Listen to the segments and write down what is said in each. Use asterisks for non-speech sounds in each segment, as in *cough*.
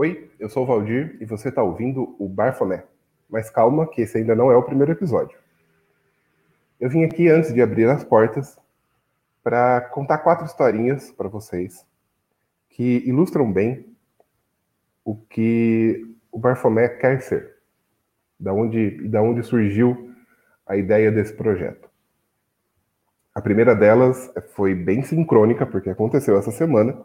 Oi, eu sou o Valdir e você está ouvindo o Barfoné. Mas calma, que esse ainda não é o primeiro episódio. Eu vim aqui antes de abrir as portas para contar quatro historinhas para vocês que ilustram bem o que o Barfoné quer ser, da onde da onde surgiu a ideia desse projeto. A primeira delas foi bem sincrônica porque aconteceu essa semana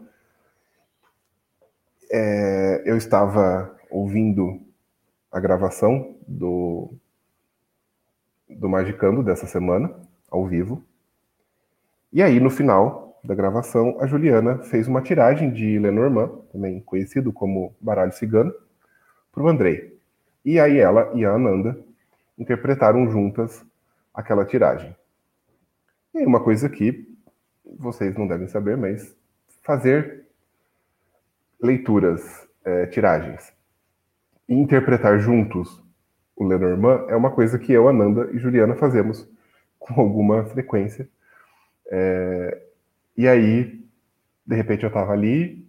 é, eu estava ouvindo a gravação do, do Magicando dessa semana, ao vivo. E aí, no final da gravação, a Juliana fez uma tiragem de Lenormand, também conhecido como Baralho Cigano, para o Andrei. E aí ela e a Ananda interpretaram juntas aquela tiragem. E aí uma coisa que vocês não devem saber, mas fazer leituras, é, tiragens, e interpretar juntos o Lenormand é uma coisa que eu, Ananda e Juliana fazemos com alguma frequência. É, e aí, de repente, eu estava ali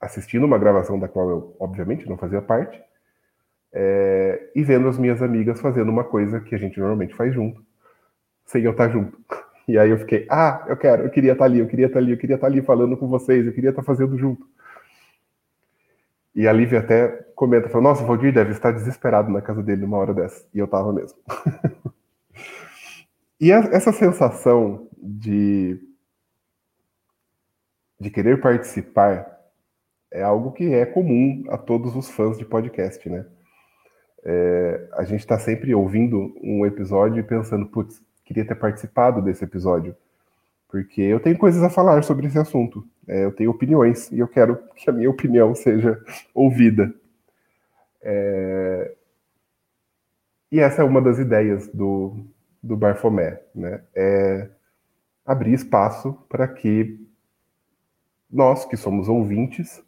assistindo uma gravação da qual eu, obviamente, não fazia parte, é, e vendo as minhas amigas fazendo uma coisa que a gente normalmente faz junto, sem eu estar junto. *laughs* E aí eu fiquei, ah, eu quero, eu queria estar ali, eu queria estar ali, eu queria estar ali falando com vocês, eu queria estar fazendo junto. E a Lívia até comenta, fala, nossa, o Valdir deve estar desesperado na casa dele numa hora dessa. E eu tava mesmo. *laughs* e a, essa sensação de, de querer participar é algo que é comum a todos os fãs de podcast, né? É, a gente está sempre ouvindo um episódio e pensando, putz, queria ter participado desse episódio porque eu tenho coisas a falar sobre esse assunto. É, eu tenho opiniões e eu quero que a minha opinião *laughs* seja ouvida. É... E essa é uma das ideias do, do Barfomé, né? É abrir espaço para que nós, que somos ouvintes,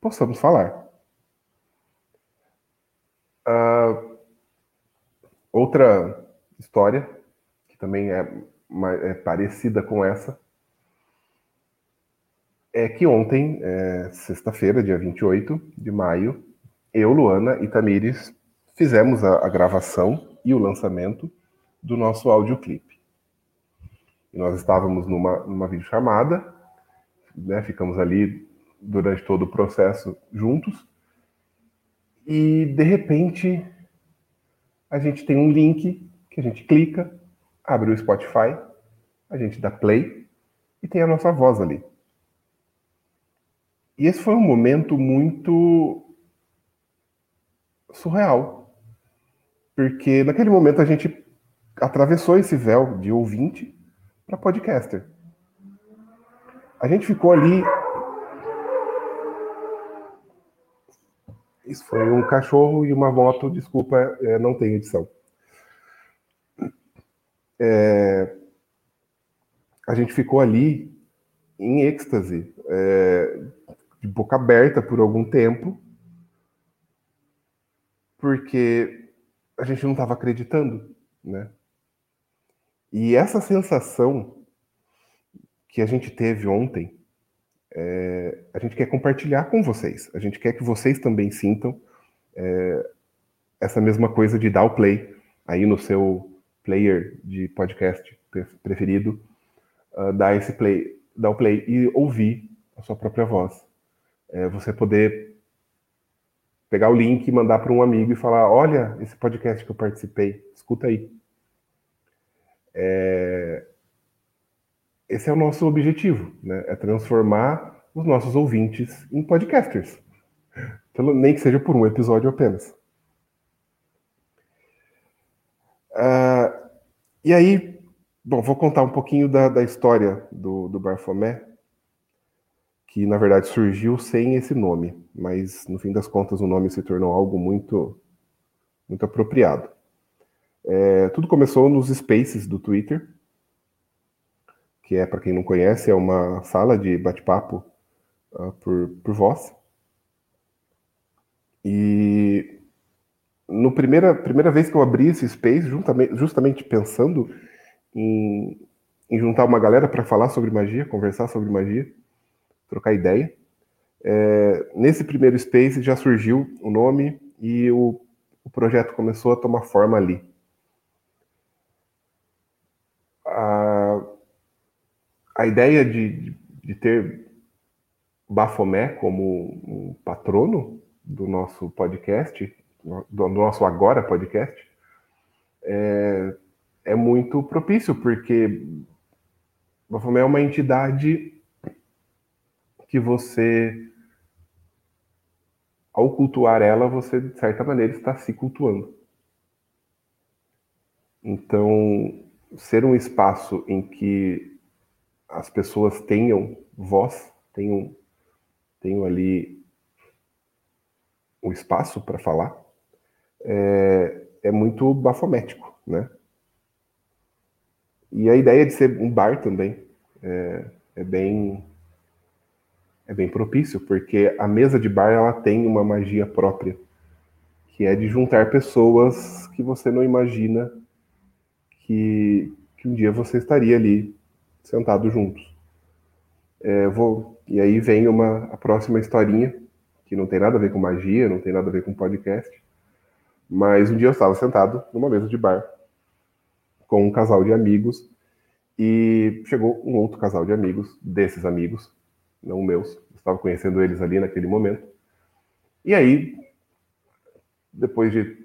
possamos falar. Uh, outra história, que também é é, parecida com essa, é que ontem, é, sexta-feira, dia 28 de maio, eu, Luana e Tamires fizemos a, a gravação e o lançamento do nosso audioclipe. E nós estávamos numa, numa videochamada, né, ficamos ali durante todo o processo juntos, e de repente a gente tem um link que a gente clica abre o Spotify, a gente dá play e tem a nossa voz ali. E esse foi um momento muito surreal. Porque naquele momento a gente atravessou esse véu de ouvinte para podcaster. A gente ficou ali. Isso foi um cachorro e uma moto, desculpa, é, não tem edição é, a gente ficou ali em êxtase, é, de boca aberta por algum tempo, porque a gente não estava acreditando, né? E essa sensação que a gente teve ontem, é, a gente quer compartilhar com vocês. A gente quer que vocês também sintam é, essa mesma coisa de dar o play aí no seu player de podcast preferido, uh, dar esse play, dar o play e ouvir a sua própria voz. É, você poder pegar o link e mandar para um amigo e falar: olha esse podcast que eu participei, escuta aí. É... Esse é o nosso objetivo, né? É transformar os nossos ouvintes em podcasters. *laughs* Nem que seja por um episódio apenas. Uh, e aí, bom, vou contar um pouquinho da, da história do, do Barfomé, que na verdade surgiu sem esse nome, mas no fim das contas o nome se tornou algo muito, muito apropriado. É, tudo começou nos Spaces do Twitter, que é, para quem não conhece, é uma sala de bate-papo uh, por, por voz. E no primeira, primeira vez que eu abri esse space, justamente, justamente pensando em, em juntar uma galera para falar sobre magia, conversar sobre magia, trocar ideia, É, nesse primeiro Space já surgiu o nome e o, o projeto começou a tomar forma ali. A, a ideia de, de ter Bafomé como um patrono do nosso podcast, do nosso Agora podcast, é, é muito propício, porque Bafomé é uma entidade que você, ao cultuar ela, você, de certa maneira, está se cultuando. Então, ser um espaço em que as pessoas tenham voz, tenham, tenham ali um espaço para falar, é, é muito bafomético, né? E a ideia de ser um bar também é, é bem é bem propício, porque a mesa de bar ela tem uma magia própria, que é de juntar pessoas que você não imagina que, que um dia você estaria ali sentado juntos. É, vou, e aí vem uma, a próxima historinha, que não tem nada a ver com magia, não tem nada a ver com podcast, mas um dia eu estava sentado numa mesa de bar com um casal de amigos e chegou um outro casal de amigos, desses amigos, não meus, estava conhecendo eles ali naquele momento. E aí, depois de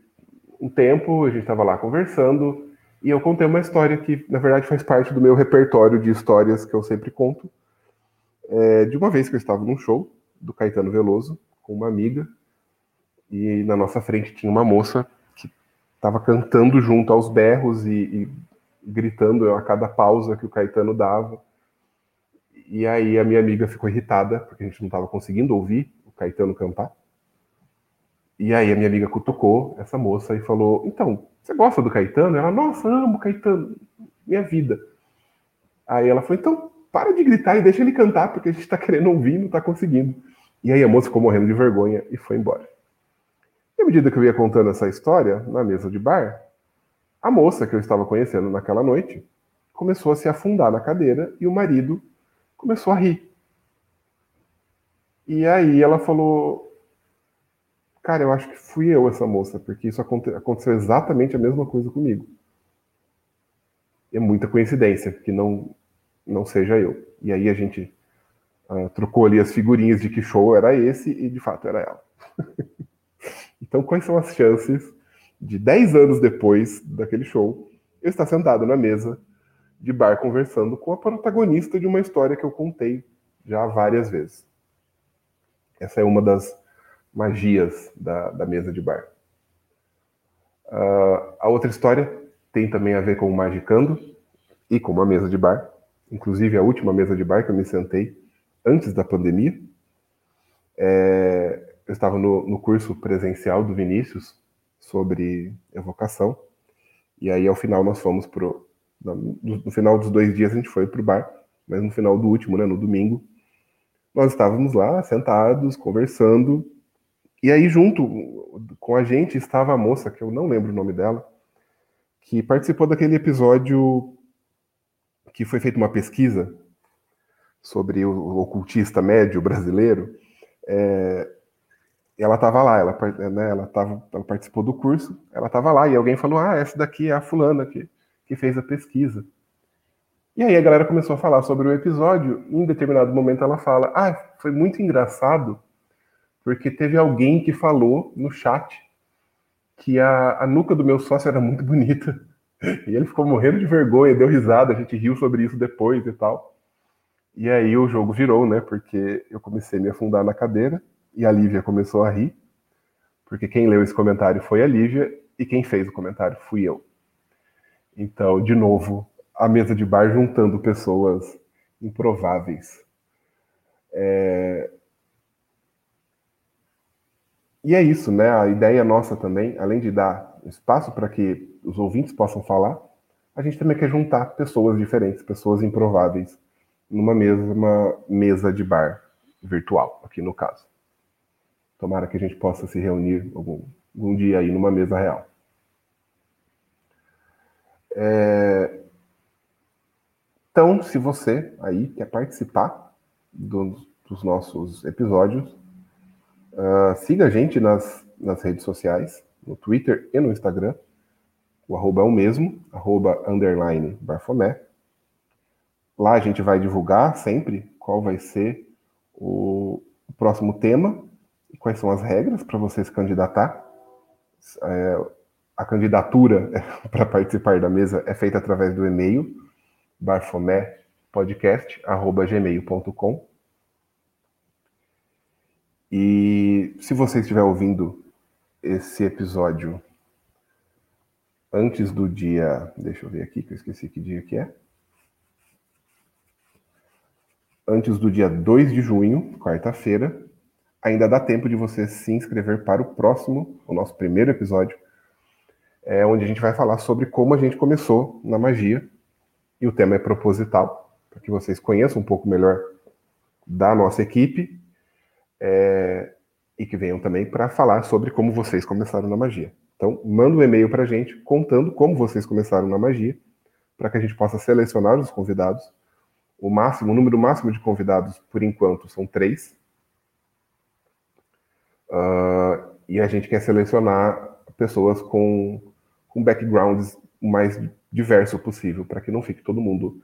um tempo, a gente estava lá conversando e eu contei uma história que, na verdade, faz parte do meu repertório de histórias que eu sempre conto. É, de uma vez que eu estava num show do Caetano Veloso com uma amiga e na nossa frente tinha uma moça que estava cantando junto aos berros e, e gritando a cada pausa que o Caetano dava. E aí a minha amiga ficou irritada, porque a gente não estava conseguindo ouvir o Caetano cantar. E aí a minha amiga cutucou essa moça e falou: Então, você gosta do Caetano? Ela, nossa, amo Caetano, minha vida. Aí ela falou: Então, para de gritar e deixa ele cantar, porque a gente está querendo ouvir não está conseguindo. E aí a moça ficou morrendo de vergonha e foi embora. E à medida que eu ia contando essa história na mesa de bar, a moça que eu estava conhecendo naquela noite começou a se afundar na cadeira e o marido começou a rir. E aí ela falou: Cara, eu acho que fui eu essa moça, porque isso aconteceu exatamente a mesma coisa comigo. É muita coincidência que não, não seja eu. E aí a gente uh, trocou ali as figurinhas de que show era esse e de fato era ela. *laughs* então, quais são as chances de 10 anos depois daquele show eu estar sentado na mesa de bar conversando com a protagonista de uma história que eu contei já várias vezes. Essa é uma das magias da, da mesa de bar. Uh, a outra história tem também a ver com o Magicando e com uma mesa de bar, inclusive a última mesa de bar que eu me sentei antes da pandemia. É, eu estava no, no curso presencial do Vinícius sobre evocação, e aí ao final nós fomos pro, no, no final dos dois dias a gente foi para o bar, mas no final do último, né, no domingo, nós estávamos lá sentados, conversando, e aí junto com a gente estava a moça, que eu não lembro o nome dela, que participou daquele episódio que foi feita uma pesquisa sobre o ocultista médio brasileiro. É, ela estava lá, ela, né, ela, tava, ela participou do curso, ela estava lá, e alguém falou: Ah, essa daqui é a fulana que, que fez a pesquisa. E aí a galera começou a falar sobre o episódio, e em determinado momento ela fala: Ah, foi muito engraçado, porque teve alguém que falou no chat que a, a nuca do meu sócio era muito bonita. *laughs* E ele ficou morrendo de vergonha, deu risada, a gente riu sobre isso depois e tal. E aí o jogo virou, né? Porque eu comecei a me afundar na cadeira e a Lívia começou a rir, porque quem leu esse comentário foi a Lívia e quem fez o comentário fui eu. Então, de novo, a mesa de bar juntando pessoas improváveis. É... E é isso, né? A ideia nossa também, além de dar espaço para que os ouvintes possam falar, a gente também quer juntar pessoas diferentes, pessoas improváveis, numa mesma mesa de bar virtual, aqui no caso. Tomara que a gente possa se reunir algum, algum dia aí numa mesa real. É... Então, se você aí quer participar do, dos nossos episódios. Uh, siga a gente nas, nas redes sociais, no Twitter e no Instagram. O arroba é o mesmo, arroba underline Barfomé. Lá a gente vai divulgar sempre qual vai ser o, o próximo tema quais são as regras para você se candidatar. É, a candidatura *laughs* para participar da mesa é feita através do e-mail barfomépodcast.gmail.com E se você estiver ouvindo esse episódio antes do dia. Deixa eu ver aqui, que eu esqueci que dia que é. Antes do dia 2 de junho, quarta-feira, ainda dá tempo de você se inscrever para o próximo, o nosso primeiro episódio, é onde a gente vai falar sobre como a gente começou na magia. E o tema é proposital, para que vocês conheçam um pouco melhor da nossa equipe é, e que venham também para falar sobre como vocês começaram na magia. Então, manda um e-mail para a gente contando como vocês começaram na magia, para que a gente possa selecionar os convidados. O máximo, o número máximo de convidados, por enquanto, são três. Uh, e a gente quer selecionar pessoas com, com backgrounds o mais diverso possível, para que não fique todo mundo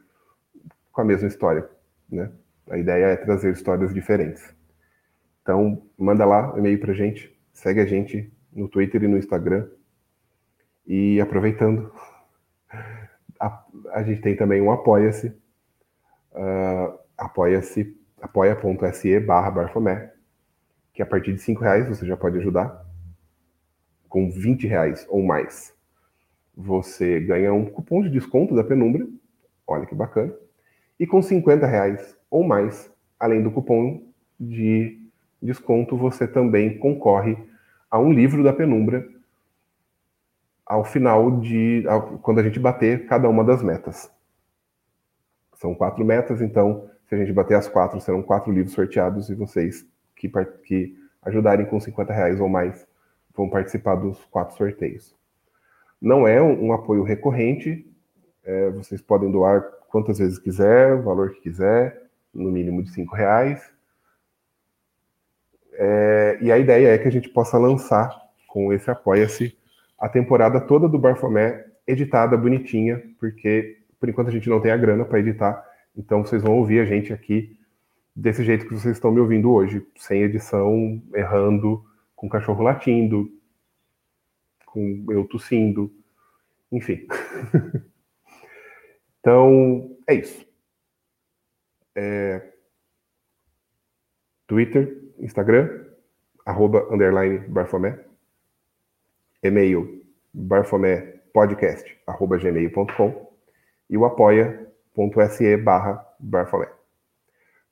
com a mesma história. Né? A ideia é trazer histórias diferentes. Então, manda lá um e-mail para gente, segue a gente no Twitter e no Instagram. E aproveitando, a, a gente tem também um Apoia-se, uh, apoia-se, apoia.se barra Barfomé, que a partir de 5 reais você já pode ajudar, com 20 reais ou mais. Você ganha um cupom de desconto da Penumbra, olha que bacana, e com 50 reais ou mais, além do cupom de desconto, você também concorre a um livro da penumbra ao final de. Ao, quando a gente bater cada uma das metas. São quatro metas, então, se a gente bater as quatro, serão quatro livros sorteados e vocês que, que ajudarem com 50 reais ou mais vão participar dos quatro sorteios. Não é um, um apoio recorrente, é, vocês podem doar quantas vezes quiser, o valor que quiser, no mínimo de cinco reais. É, e a ideia é que a gente possa lançar com esse Apoia-se a temporada toda do Barfomé editada, bonitinha, porque por enquanto a gente não tem a grana para editar, então vocês vão ouvir a gente aqui desse jeito que vocês estão me ouvindo hoje, sem edição, errando, com cachorro latindo, com eu tossindo, enfim. *laughs* então, é isso. É... Twitter, Instagram, arroba, underline, barfomé. E-mail, barfomépodcast, arroba, gmail.com. E o apoia.se barra barfomé.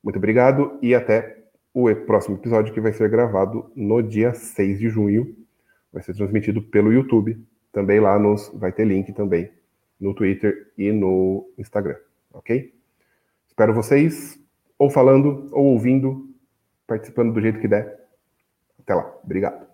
Muito obrigado e até o próximo episódio que vai ser gravado no dia 6 de junho. Vai ser transmitido pelo YouTube. Também lá nos vai ter link também no Twitter e no Instagram, ok? Espero vocês ou falando ou ouvindo participando do jeito que der. Até lá. Obrigado.